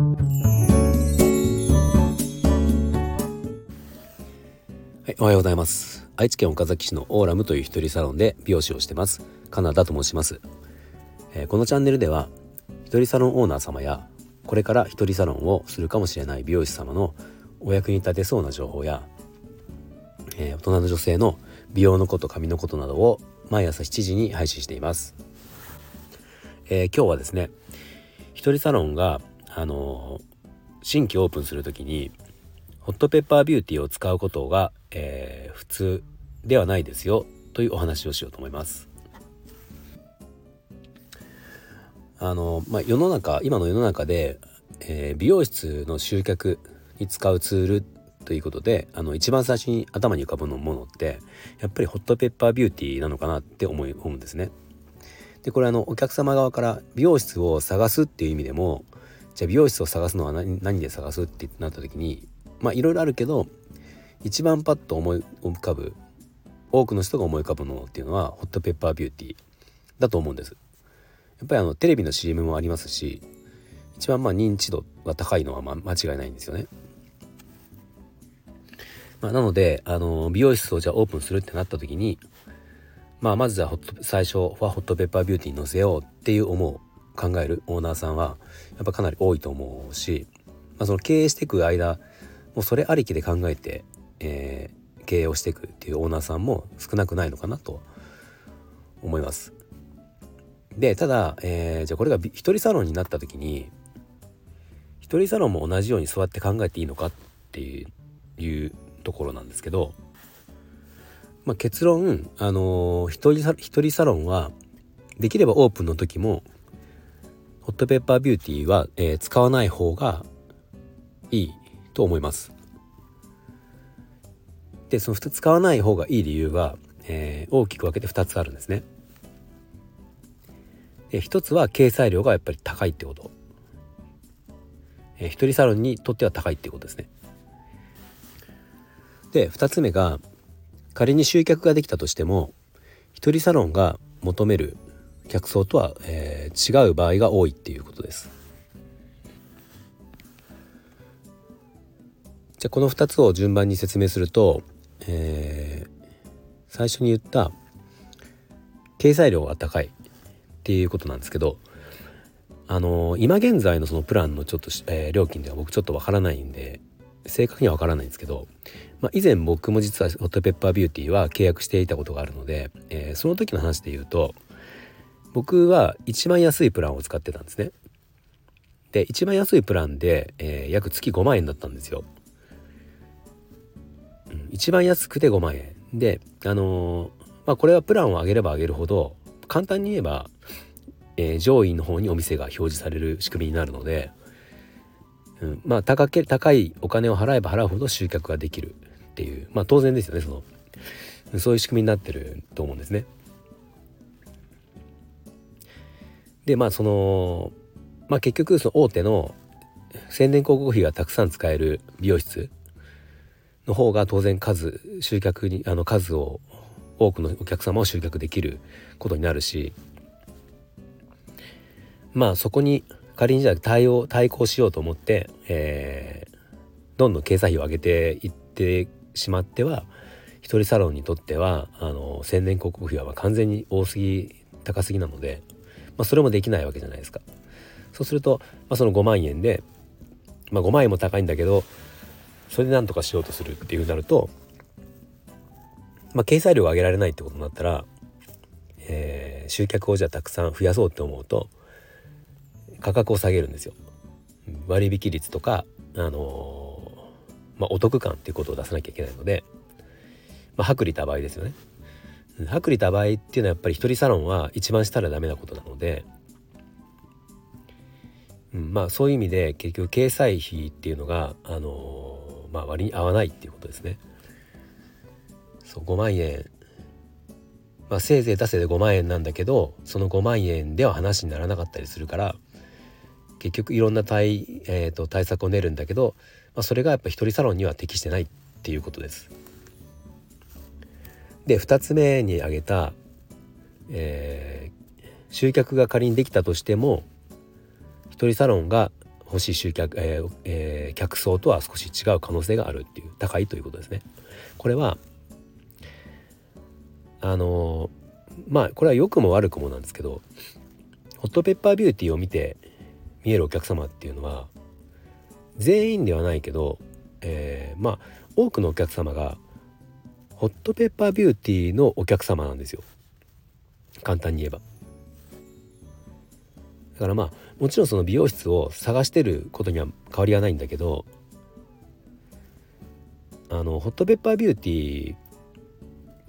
はい、おはようございます。愛知県岡崎市のオーラムという一人サロンで美容師をしてます。カナダと申します、えー、このチャンネルでは一人サロンオーナー様やこれから一人サロンをするかもしれない美容師様のお役に立てそうな情報や、えー、大人の女性の美容のこと髪のことなどを毎朝7時に配信しています、えー、今日はですね一人サロンがあの、新規オープンする時にホットペッパービューティーを使うことが、えー、普通ではないですよというお話をしようと思います。あのまあ、世の中今の世の中で、えー、美容室の集客に使うツールということであの一番最初に頭に浮かぶのものってやっぱりホットペッパービューティーなのかなって思い思うんですね。でこれあのお客様側から美容室を探すっていう意味でもじゃあ美容室を探すのは何何で探すってなった時にまあいろいろあるけど一番パッと思い浮かぶ多くの人が思い浮かぶものっていうのはホットペッパービューティーだと思うんです。やっぱりあのテレビの CM もありますし一番まあ認知度が高いのはま間違いないんですよね。まあ、なのであの美容室をじゃあオープンするってなった時に、まあ、まずはホット最初はホットペッパービューティーに載せようっていう思う考えるオーナーさんはやっぱかなり多いと思うし、まあ、その経営していく間もうそれありきで考えて、えー、経営をしていくっていうオーナーさんも少なくないのかなと思います。でただ、えー、じゃあこれが一人サロンになった時に一人サロンも同じように座って考えていいのかっていうところなんですけど、まあ、結論、あのー、一人一人サロンはできればオープンの時もホットペッパービューティーは、えー、使わない方がいいと思います。でその使わない方がいい理由は、えー、大きく分けて2つあるんですね。で1つは掲載量がやっぱり高いってこと。えー、一人サロンにとっては高いってことですね。で2つ目が仮に集客ができたとしても一人サロンが求める客層とは、えー、違う場合が多いっていうことです。じゃあこの2つを順番に説明すると、えー、最初に言った掲載量が高いっていうことなんですけどあのー、今現在のそのプランのちょっと、えー、料金では僕ちょっとわからないんで正確にはわからないんですけど、まあ、以前僕も実はホットペッパービューティーは契約していたことがあるので、えー、その時の話で言うと僕は一番安いプランを使ってたんですね。で一番安いプランで、えー、約月5万円だったんですよ。うん、一番安くて5万円であのー、まあこれはプランを上げれば上げるほど簡単に言えば、えー、上位の方にお店が表示される仕組みになるので、うん、まあ高け高いお金を払えば払うほど集客ができるっていうまあ当然ですよねそのそういう仕組みになってると思うんですね。でまあそのまあ結局その大手の宣伝広告費がたくさん使える美容室の方が当然数集客にあの数を多くのお客様を集客できることになるしまあそこに仮にじゃあ対応対抗しようと思って、えー、どんどん経済費を上げていってしまっては一人サロンにとってはあの宣伝広告費は完全に多すぎ高すぎなので、まあ、それもできないわけじゃないですか。そうすると、まあ、その5万円で、まあ、5万円も高いんだけどそれで何とかしようとするっていうふうになると、まあ、掲載量が上げられないってことになったら、えー、集客をじゃあたくさん増やそうって思うと価格を下げるんですよ。割引率とか、あのー、まあ、お得感っていうことを出さなきゃいけないので、まあ、薄利多売ですよね。薄利多売っていうのはやっぱり一人サロンは一番したらダメなことなので、うん、まあそういう意味で結局掲載費っていうのが、あのー、まあ、割に合わないっていうことですね。そう5万円まあ、せいぜい出せで5万円なんだけどその5万円では話にならなかったりするから結局いろんな対,、えーと、対策を練るんだけど、まあ、それがやっぱ一人サロンには適してないっていうことです。で2つ目に挙げた、えー、集客が仮にできたとしても一人サロンが欲しい集客、えーえー、客層とは少し違う可能性があるっていう高いということですね。これはあのまあこれは良くも悪くもなんですけどホットペッパービューティーを見て見えるお客様っていうのは全員ではないけど、えー、まあ多くのお客様がホットペッパービューティーのお客様なんですよ簡単に言えば。だからまあもちろんその美容室を探してることには変わりはないんだけどあのホットペッパービューティ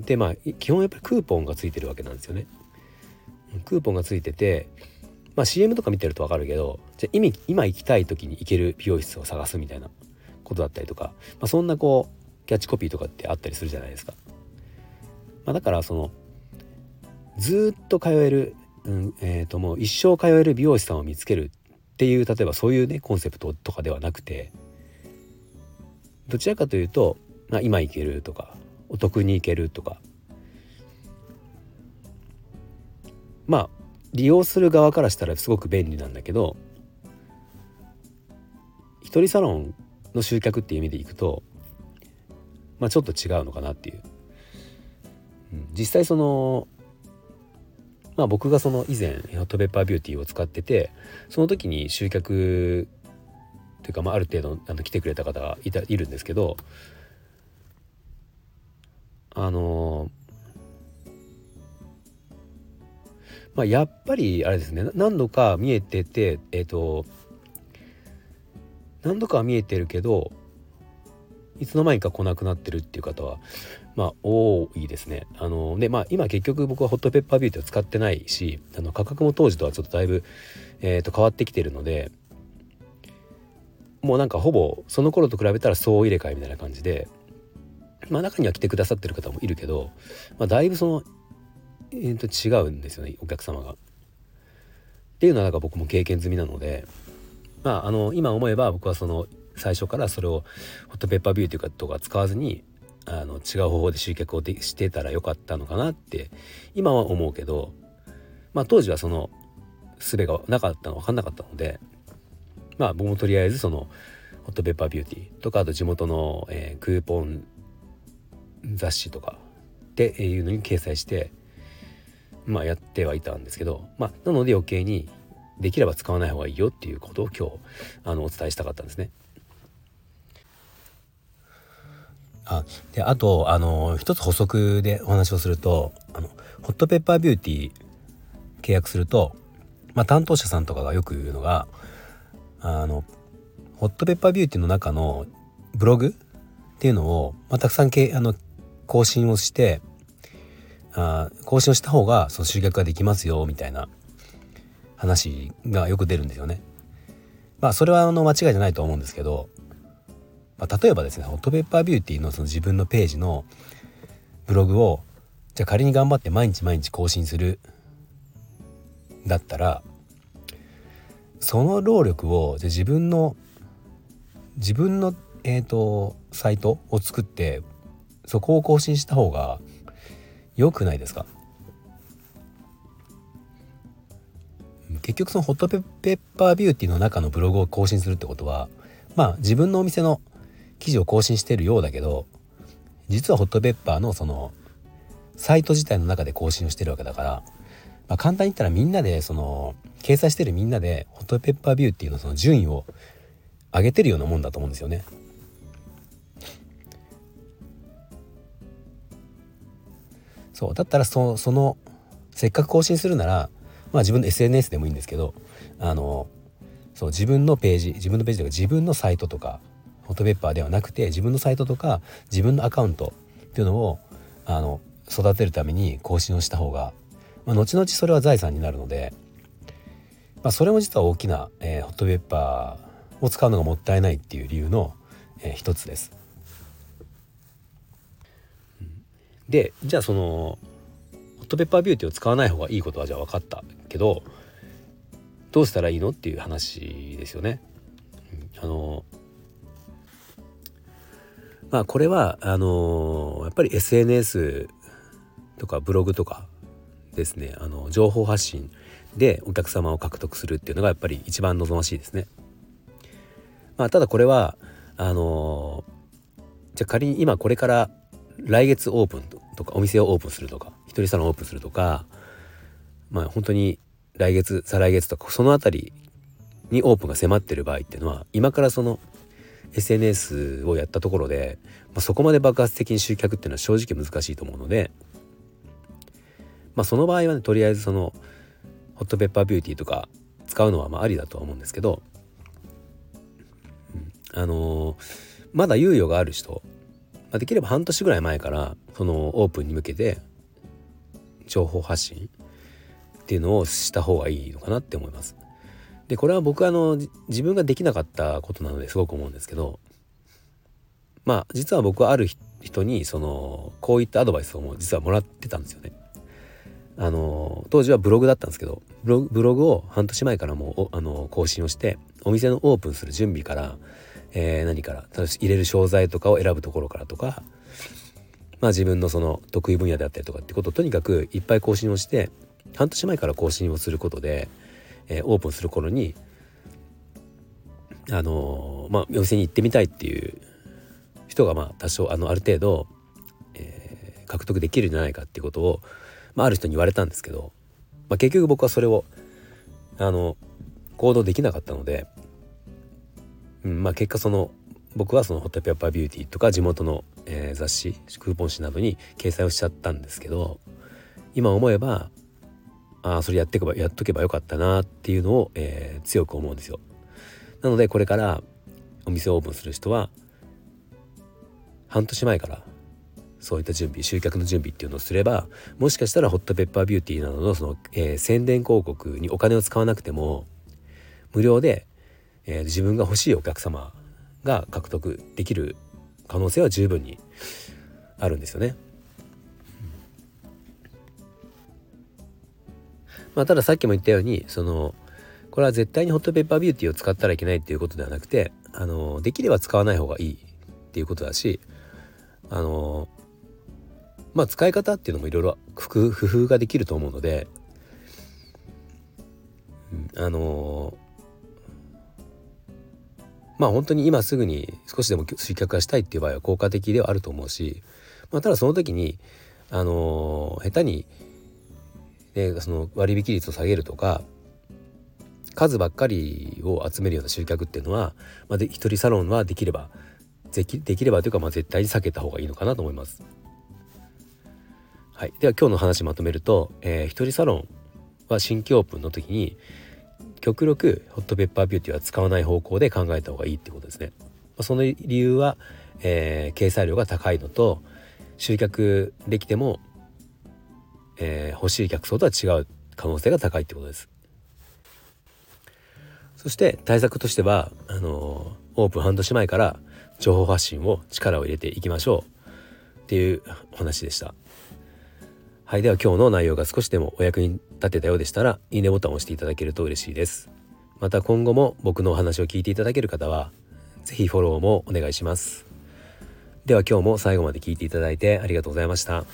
ーでまあ基本やっぱりクーポンがついてるわけなんですよね。クーポンがついててまあ CM とか見てると分かるけどじゃあ今今行きたい時に行ける美容室を探すみたいなことだったりとか、まあ、そんなこうキャッチコピーとかってあったりするじゃないですか。まあ、だからそのずっと通える、うんえー、ともう一生通える美容師さんを見つけるっていう例えばそういうねコンセプトとかではなくてどちらかというと、まあ、今行けるとかお得に行けるとかまあ利用する側からしたらすごく便利なんだけど一人サロンの集客っていう意味でいくとまあちょっと違うのかなっていう、実際そのまあ僕がその以前ホットペッパービューティーを使っててその時に集客というかまあある程度あの来てくれた方がいたいるんですけどあのまあ、やっぱりあれですね何度か見えててえっ、ー、と何度かは見えてるけどいつの間にか来なくなってるっていう方はまあ多いですね。あのでまあ今結局僕はホットペッパービューティーを使ってないしあの価格も当時とはちょっとだいぶ、えー、と変わってきてるのでもうなんかほぼその頃と比べたら総入れ替えみたいな感じでまあ中には来てくださってる方もいるけど、まあ、だいぶその、えー、と違うんですよねお客様が。っていうのはなんか僕も経験済みなのでまああの今思えば僕はその最初からそれをホットペッパービューティーとか使わずにあの違う方法で集客をでしてたらよかったのかなって今は思うけど、まあ、当時はその術がなかったの分かんなかったのでまあ僕もとりあえずそのホットペッパービューティーとかあと地元の、えー、クーポン雑誌とかっていうのに掲載してまあやってはいたんですけどまあなので余計にできれば使わない方がいいよっていうことを今日あのお伝えしたかったんですね。あであとあの一つ補足でお話をするとあのホットペッパービューティー契約すると、まあ、担当者さんとかがよく言うのがあのホットペッパービューティーの中のブログっていうのを、まあ、たくさんけあの更新をしてあ更新をした方がその集客ができますよみたいな話がよく出るんですよね。まあそれはあの間違いじゃないと思うんですけど、まあ、例えばですねホットペッパービューティーのその自分のページのブログをじゃあ仮に頑張って毎日毎日更新するだったらその労力をじゃ自分の自分のえーとサイトを作ってそこを更新した方が良くないですか？結局そのホットペッパービューティーの中のブログを更新するってことはまあ自分のお店の記事を更新してるようだけど実はホットペッパーのそのサイト自体の中で更新をしてるわけだから、まあ、簡単に言ったらみんなでその掲載してるみんなでホットペッパービューティーのその順位を上げてるようなもんだと思うんですよね。そうだったらそそのせっかく更新するならまあ自分の SNS でもいいんですけどあのそう自分のページ自分のページとか自分のサイトとかフォトペッパーではなくて自分のサイトとか自分のアカウントっていうのをあの育てるために更新をした方が、まあ、後々それは財産になるので、まあ、それも実は大きな、えー、ホットペッパーを使うのがもったいないっていう理由の、えー、一つです。でじゃあそのホットペッパービューティーを使わない方がいいことはじゃあ分かったけどどうしたらいいのっていう話ですよね。あのまあこれはあのやっぱり SNS とかブログとかですねあの情報発信でお客様を獲得するっていうのがやっぱり一番望ましいですね。まあただこれはあのー、じゃあ仮に今これから来月オープンとかお店をオープンするとか一人サロンオープンするとかまあ本当に来月再来月とかその辺りにオープンが迫ってる場合っていうのは今からその SNS をやったところで、まあ、そこまで爆発的に集客っていうのは正直難しいと思うので、まあ、その場合はねとりあえずそのホットペッパービューティーとか使うのはまあありだとは思うんですけど、あのー、まだ猶予がある人、まあ、できれば半年ぐらい前からそのオープンに向けて情報発信っていうのをした方がいいのかなって思います。でこれは僕あの自分ができなかったことなのですごく思うんですけどまあ実は僕はある人にそのこういったアドバイスをも実はもらってたんですよね。あの当時はブログだったんですけどブログを半年前からもうあの更新をしてお店のオープンする準備から、えー、何から入れる商材とかを選ぶところからとかまあ自分のその得意分野であったりとかってことをとにかくいっぱい更新をして半年前から更新をすることでえー、オープンする頃にあのー、まあお店に行ってみたいっていう人がまあ多少あのある程度、えー、獲得できるんじゃないかっていうことを、まあ、ある人に言われたんですけど、まあ、結局僕はそれをあの行動できなかったので、うんまあ、結果その僕はそのホットペッパービューティーとか地元の、えー、雑誌クーポン誌などに掲載をしちゃったんですけど今思えばああそれやってけばやっとけばよかったなっていうのを、えー、強く思うんですよ。なのでこれからお店をオープンする人は半年前からそういった準備集客の準備っていうのをすればもしかしたらホットペッパービューティーなどのその、えー、宣伝広告にお金を使わなくても無料で、えー、自分が欲しいお客様が獲得できる可能性は十分にあるんですよね。まあ、たださっきも言ったようにそのこれは絶対にホットペッパービューティーを使ったらいけないっていうことではなくてあのできれば使わない方がいいっていうことだしあのまあ使い方っていうのもいろいろ工夫ができると思うので、うん、あのまあ本当に今すぐに少しでも集客がしたいっていう場合は効果的ではあると思うし、まあ、ただその時にあの下手にでその割引率を下げるとか数ばっかりを集めるような集客っていうのは、まあ、で一人サロンはできればできできればというか、まあ、絶対に避けた方がいいのかなと思います。はい、では今日の話まとめると、えー、一人サロンは新規オープンの時に極力ホットペッパービューティーは使わない方向で考えた方がいいってことですね。まあ、その理由は、えー、掲載量が高いのと集客できてもえー、欲しい客層とは違う可能性が高いってことです。そして対策としてはあのオープン半年前から情報発信を力を入れていきましょうっていうお話でした。はい、では今日の内容が少しでもお役に立てたようでしたらいいねボタンを押していただけると嬉しいです。また今後も僕のお話を聞いていただける方は是非フォローもお願いします。では今日も最後まで聞いていただいてありがとうございました。